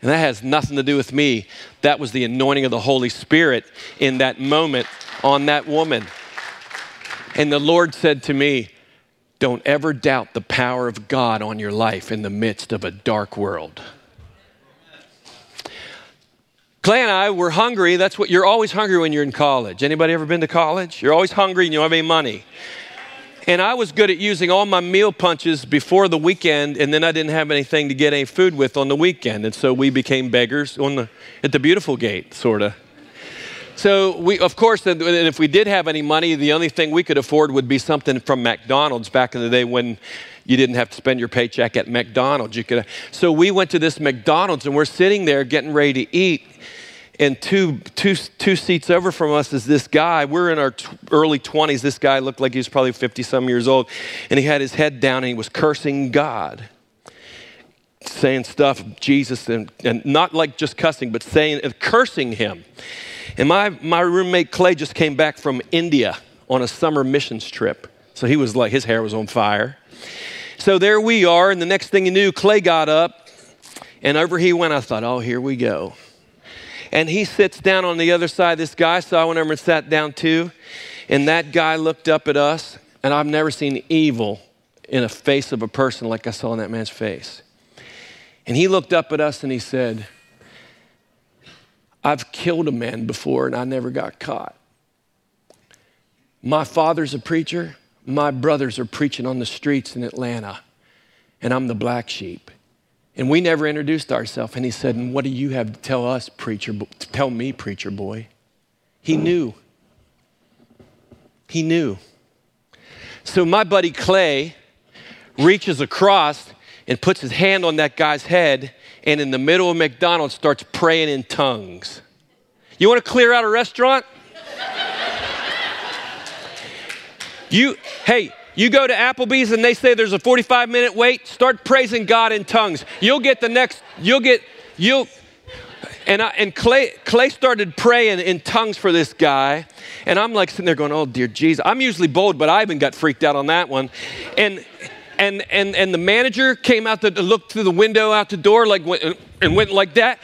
And that has nothing to do with me. That was the anointing of the Holy Spirit in that moment on that woman. And the Lord said to me, Don't ever doubt the power of God on your life in the midst of a dark world. Clay and I were hungry. That's what you're always hungry when you're in college. Anybody ever been to college? You're always hungry and you don't have any money. And I was good at using all my meal punches before the weekend, and then I didn't have anything to get any food with on the weekend. And so we became beggars on the, at the beautiful gate, sort of. So we, of course, and if we did have any money, the only thing we could afford would be something from McDonald's back in the day when you didn't have to spend your paycheck at McDonald's. You could. So we went to this McDonald's, and we're sitting there getting ready to eat, and two, two, two seats over from us is this guy. We're in our t- early 20s. This guy looked like he was probably 50 some years old. And he had his head down and he was cursing God, saying stuff, Jesus, and, and not like just cussing, but saying, and cursing him. And my, my roommate Clay just came back from India on a summer missions trip. So he was like, his hair was on fire. So there we are. And the next thing you knew, Clay got up and over he went. I thought, oh, here we go. And he sits down on the other side of this guy, so I went over and sat down too. And that guy looked up at us, and I've never seen evil in a face of a person like I saw in that man's face. And he looked up at us and he said, I've killed a man before and I never got caught. My father's a preacher. My brothers are preaching on the streets in Atlanta, and I'm the black sheep. And we never introduced ourselves. And he said, And what do you have to tell us, preacher? Tell me, preacher boy. He knew. He knew. So my buddy Clay reaches across and puts his hand on that guy's head and in the middle of McDonald's starts praying in tongues. You want to clear out a restaurant? *laughs* you, hey, you go to Applebee's and they say there's a 45 minute wait, start praising God in tongues. You'll get the next, you'll get, you'll, and, I, and Clay, Clay started praying in tongues for this guy. And I'm like sitting there going, oh, dear Jesus. I'm usually bold, but I even got freaked out on that one. And, and, and, and the manager came out to look through the window out the door like, and went like that.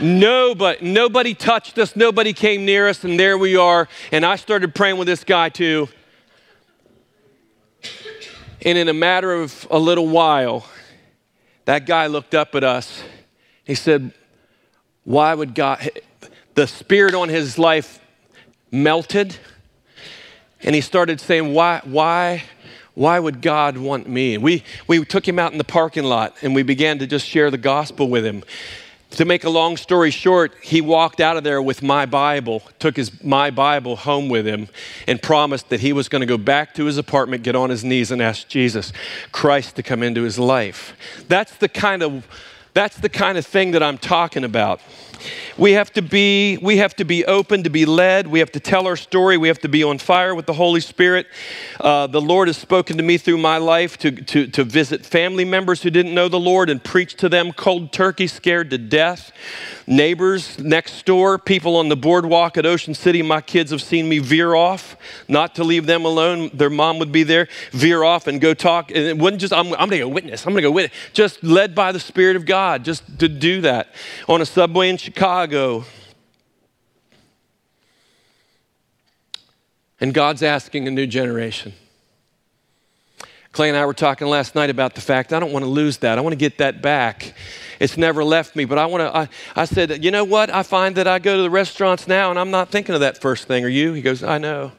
nobody, nobody touched us. Nobody came near us. And there we are. And I started praying with this guy too. And in a matter of a little while, that guy looked up at us. He said, Why would God, the spirit on his life melted. And he started saying, Why, why, why would God want me? We, we took him out in the parking lot and we began to just share the gospel with him. To make a long story short, he walked out of there with my Bible, took his my Bible home with him, and promised that he was going to go back to his apartment, get on his knees, and ask Jesus Christ to come into his life. That's the kind of that's the kind of thing that I'm talking about. We have to be we have to be open to be led. We have to tell our story. We have to be on fire with the Holy Spirit. Uh, the Lord has spoken to me through my life to, to, to visit family members who didn't know the Lord and preach to them cold turkey, scared to death. Neighbors next door, people on the boardwalk at Ocean City. My kids have seen me veer off, not to leave them alone. Their mom would be there, veer off and go talk. And it wasn't just, I'm, I'm going to go witness. I'm going to go witness. Just led by the Spirit of God, just to do that. On a subway in Chicago, And God's asking a new generation. Clay and I were talking last night about the fact I don't want to lose that. I want to get that back. It's never left me, but I want to. I, I said, you know what? I find that I go to the restaurants now and I'm not thinking of that first thing. Are you? He goes, I know.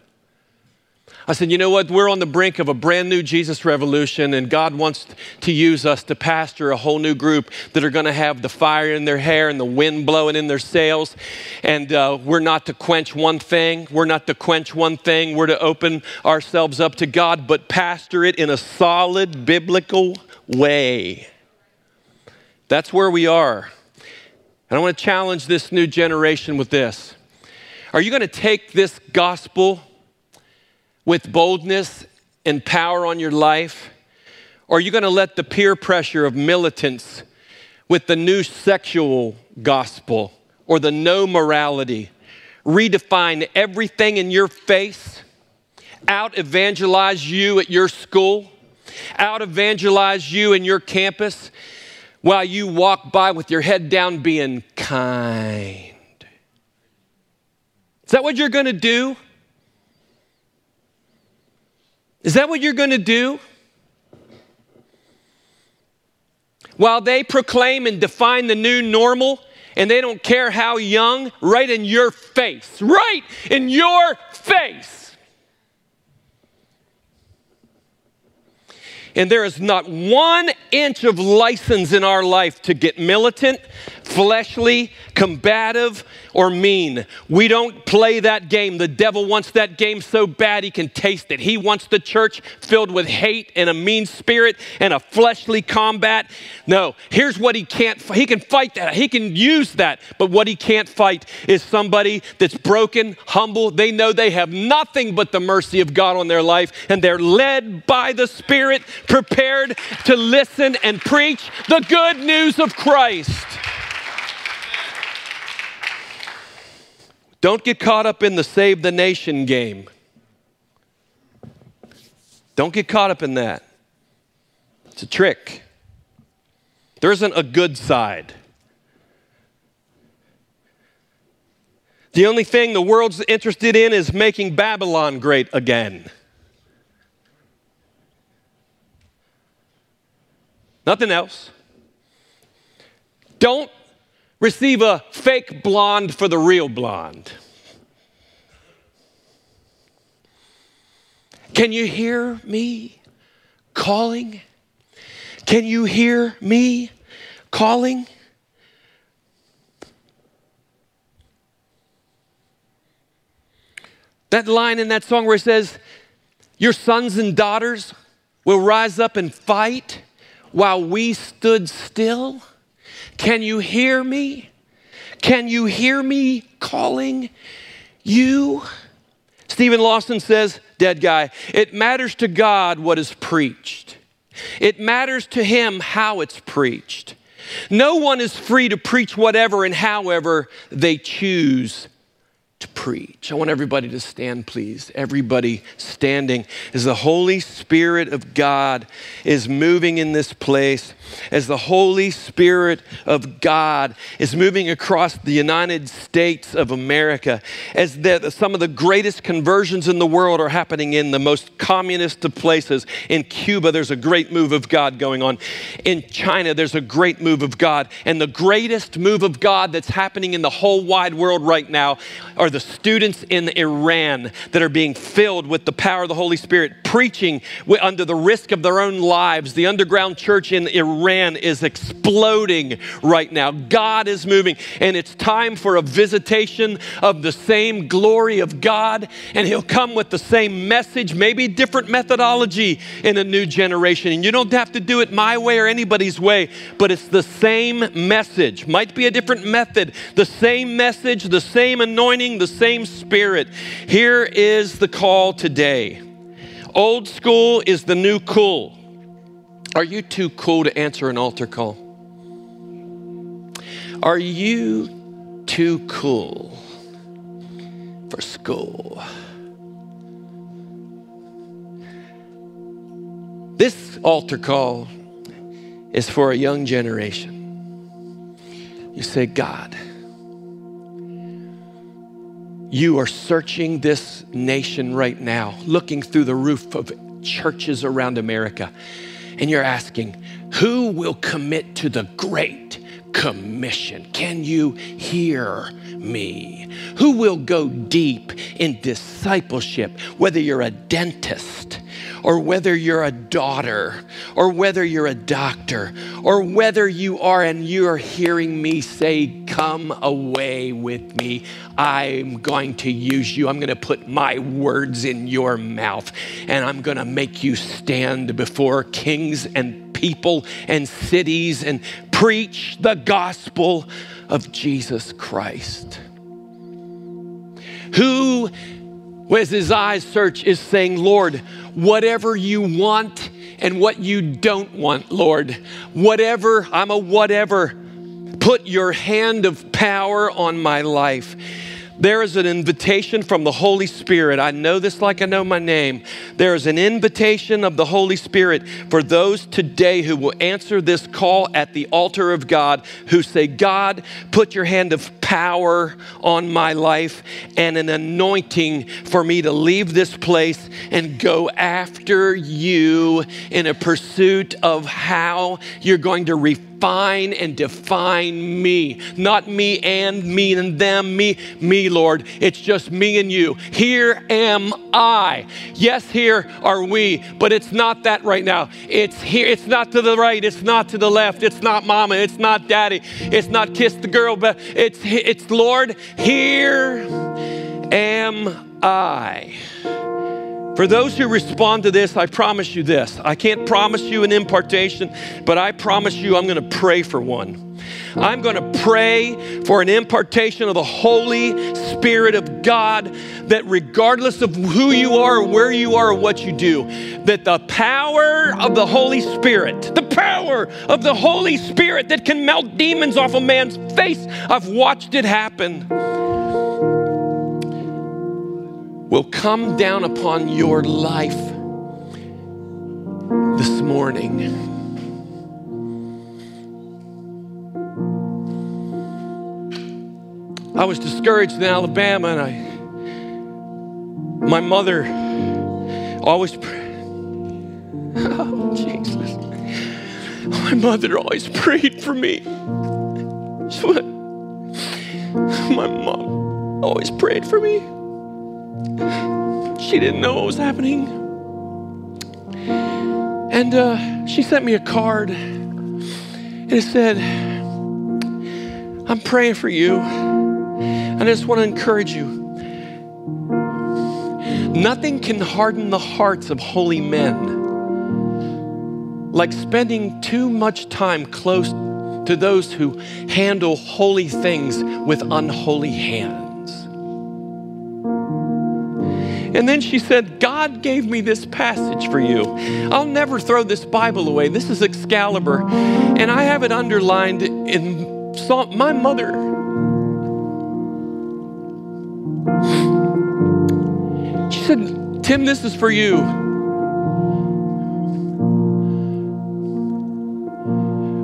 I said, you know what? We're on the brink of a brand new Jesus revolution, and God wants to use us to pastor a whole new group that are going to have the fire in their hair and the wind blowing in their sails. And uh, we're not to quench one thing. We're not to quench one thing. We're to open ourselves up to God, but pastor it in a solid biblical way. That's where we are. And I want to challenge this new generation with this. Are you going to take this gospel? With boldness and power on your life? Or are you going to let the peer pressure of militants with the new sexual gospel or the no morality redefine everything in your face, out evangelize you at your school, out evangelize you in your campus while you walk by with your head down being kind? Is that what you're going to do? Is that what you're going to do? While they proclaim and define the new normal, and they don't care how young, right in your face, right in your face. And there is not one inch of license in our life to get militant, fleshly, combative, or mean. We don't play that game. The devil wants that game so bad he can taste it. He wants the church filled with hate and a mean spirit and a fleshly combat. No, here's what he can't he can fight that. He can use that. But what he can't fight is somebody that's broken, humble. They know they have nothing but the mercy of God on their life and they're led by the spirit, prepared to listen and preach the good news of Christ. Don't get caught up in the save the nation game. Don't get caught up in that. It's a trick. There isn't a good side. The only thing the world's interested in is making Babylon great again. Nothing else. Don't receive a fake blonde for the real blonde. Can you hear me calling? Can you hear me calling? That line in that song where it says, Your sons and daughters will rise up and fight while we stood still. Can you hear me? Can you hear me calling you? Steven Lawson says, dead guy, it matters to God what is preached. It matters to him how it's preached. No one is free to preach whatever and however they choose to preach. I want everybody to stand, please. Everybody standing as the Holy Spirit of God is moving in this place, as the Holy Spirit of God is moving across the United States of America, as the, some of the greatest conversions in the world are happening in the most communist of places. In Cuba, there's a great move of God going on. In China, there's a great move of God. And the greatest move of God that's happening in the whole wide world right now are the students in Iran that are being filled with the power of the Holy Spirit, preaching under the risk of their own lives. The underground church in Iran is exploding right now. God is moving, and it's time for a visitation of the same glory of God, and He'll come with the same message, maybe different methodology in a new generation. And you don't have to do it my way or anybody's way, but it's the same message. Might be a different method, the same message, the same anointing, the same spirit. Here is the call today. Old school is the new cool. Are you too cool to answer an altar call? Are you too cool for school? This altar call is for a young generation. You say, God, you are searching this nation right now, looking through the roof of churches around America, and you're asking, who will commit to the great commission? Can you hear me? Who will go deep in discipleship, whether you're a dentist? Or whether you're a daughter, or whether you're a doctor, or whether you are and you are hearing me say, Come away with me. I'm going to use you. I'm going to put my words in your mouth, and I'm going to make you stand before kings and people and cities and preach the gospel of Jesus Christ. Who as his eyes search, is saying, Lord, whatever you want and what you don't want, Lord, whatever, I'm a whatever, put your hand of power on my life. There is an invitation from the Holy Spirit. I know this like I know my name. There is an invitation of the Holy Spirit for those today who will answer this call at the altar of God, who say, God, put your hand of power on my life and an anointing for me to leave this place and go after you in a pursuit of how you're going to define and define me. Not me and me and them, me, me, Lord. It's just me and you. Here am I. Yes, here are we, but it's not that right now. It's here. It's not to the right. It's not to the left. It's not mama. It's not daddy. It's not kiss the girl, but it's, it's Lord, here am I. For those who respond to this, I promise you this. I can't promise you an impartation, but I promise you I'm going to pray for one. I'm going to pray for an impartation of the Holy Spirit of God that, regardless of who you are, where you are, or what you do, that the power of the Holy Spirit, the power of the Holy Spirit that can melt demons off a man's face, I've watched it happen will come down upon your life this morning. I was discouraged in Alabama, and I, my mother always, prayed. *laughs* oh Jesus, my mother always prayed for me. *laughs* My mom always prayed for me. She didn't know what was happening. And uh, she sent me a card. And it said, I'm praying for you. And I just want to encourage you. Nothing can harden the hearts of holy men like spending too much time close to those who handle holy things with unholy hands. And then she said, God gave me this passage for you. I'll never throw this Bible away. This is Excalibur. And I have it underlined in Psalm. My mother. She said, Tim, this is for you.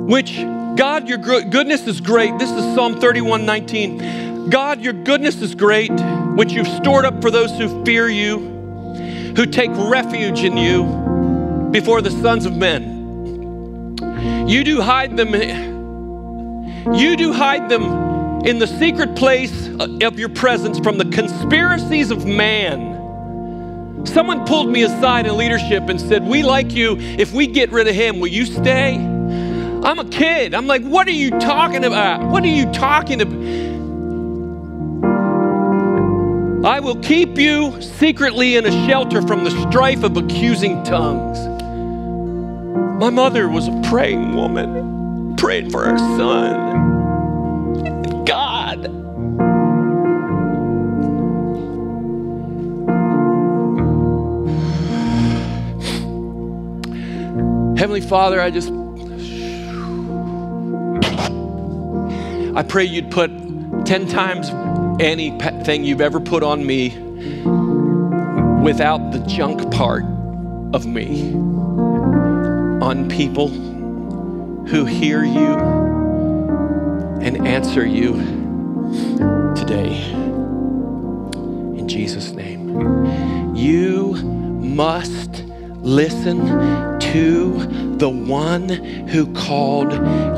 Which, God, your goodness is great. This is Psalm 31 19. God, your goodness is great which you've stored up for those who fear you, who take refuge in you before the sons of men. You do hide them, you do hide them in the secret place of your presence from the conspiracies of man. Someone pulled me aside in leadership and said, We like you. If we get rid of him, will you stay? I'm a kid. I'm like, What are you talking about? What are you talking about? I will keep you secretly in a shelter from the strife of accusing tongues. My mother was a praying woman, prayed for her son. God. Heavenly Father, I just I pray you'd put 10 times anything you've ever put on me without the junk part of me on people who hear you and answer you today. in Jesus' name. You must listen to the one who called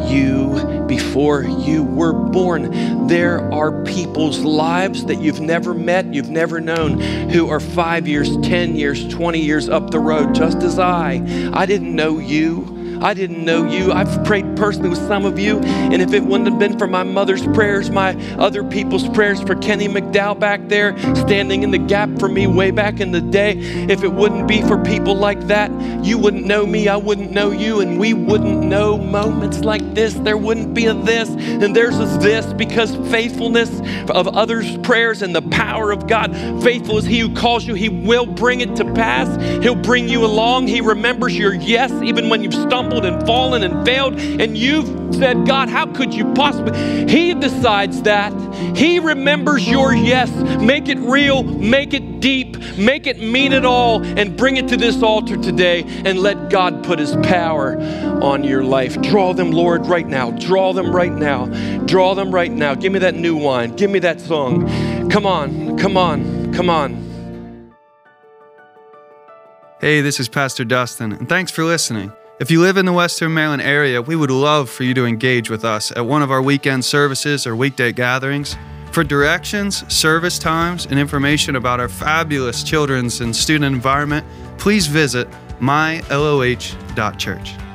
you before you were born. There are people's lives that you've never met, you've never known, who are five years, 10 years, 20 years up the road, just as I. I didn't know you. I didn't know you. I've prayed personally with some of you, and if it wouldn't have been for my mother's prayers, my other people's prayers for Kenny McDowell back there, standing in the gap for me way back in the day, if it wouldn't be for people like that, you wouldn't know me, I wouldn't know you, and we wouldn't know moments like this. There wouldn't be a this, and there's a this because faithfulness of others' prayers and the power of God. Faithful is He who calls you, He will bring it to pass. He'll bring you along. He remembers your yes, even when you've stumbled and fallen and failed, and you've said, God, how could you possibly? He decides that. He remembers your yes. Make it real, make it deep, make it mean it all, and bring it to this altar today and let God put his power on your life. Draw them, Lord, right now. Draw them right now. Draw them right now. Give me that new wine. Give me that song. Come on, come on, come on. Hey, this is Pastor Dustin, and thanks for listening. If you live in the Western Maryland area, we would love for you to engage with us at one of our weekend services or weekday gatherings. For directions, service times, and information about our fabulous children's and student environment, please visit myloh.church.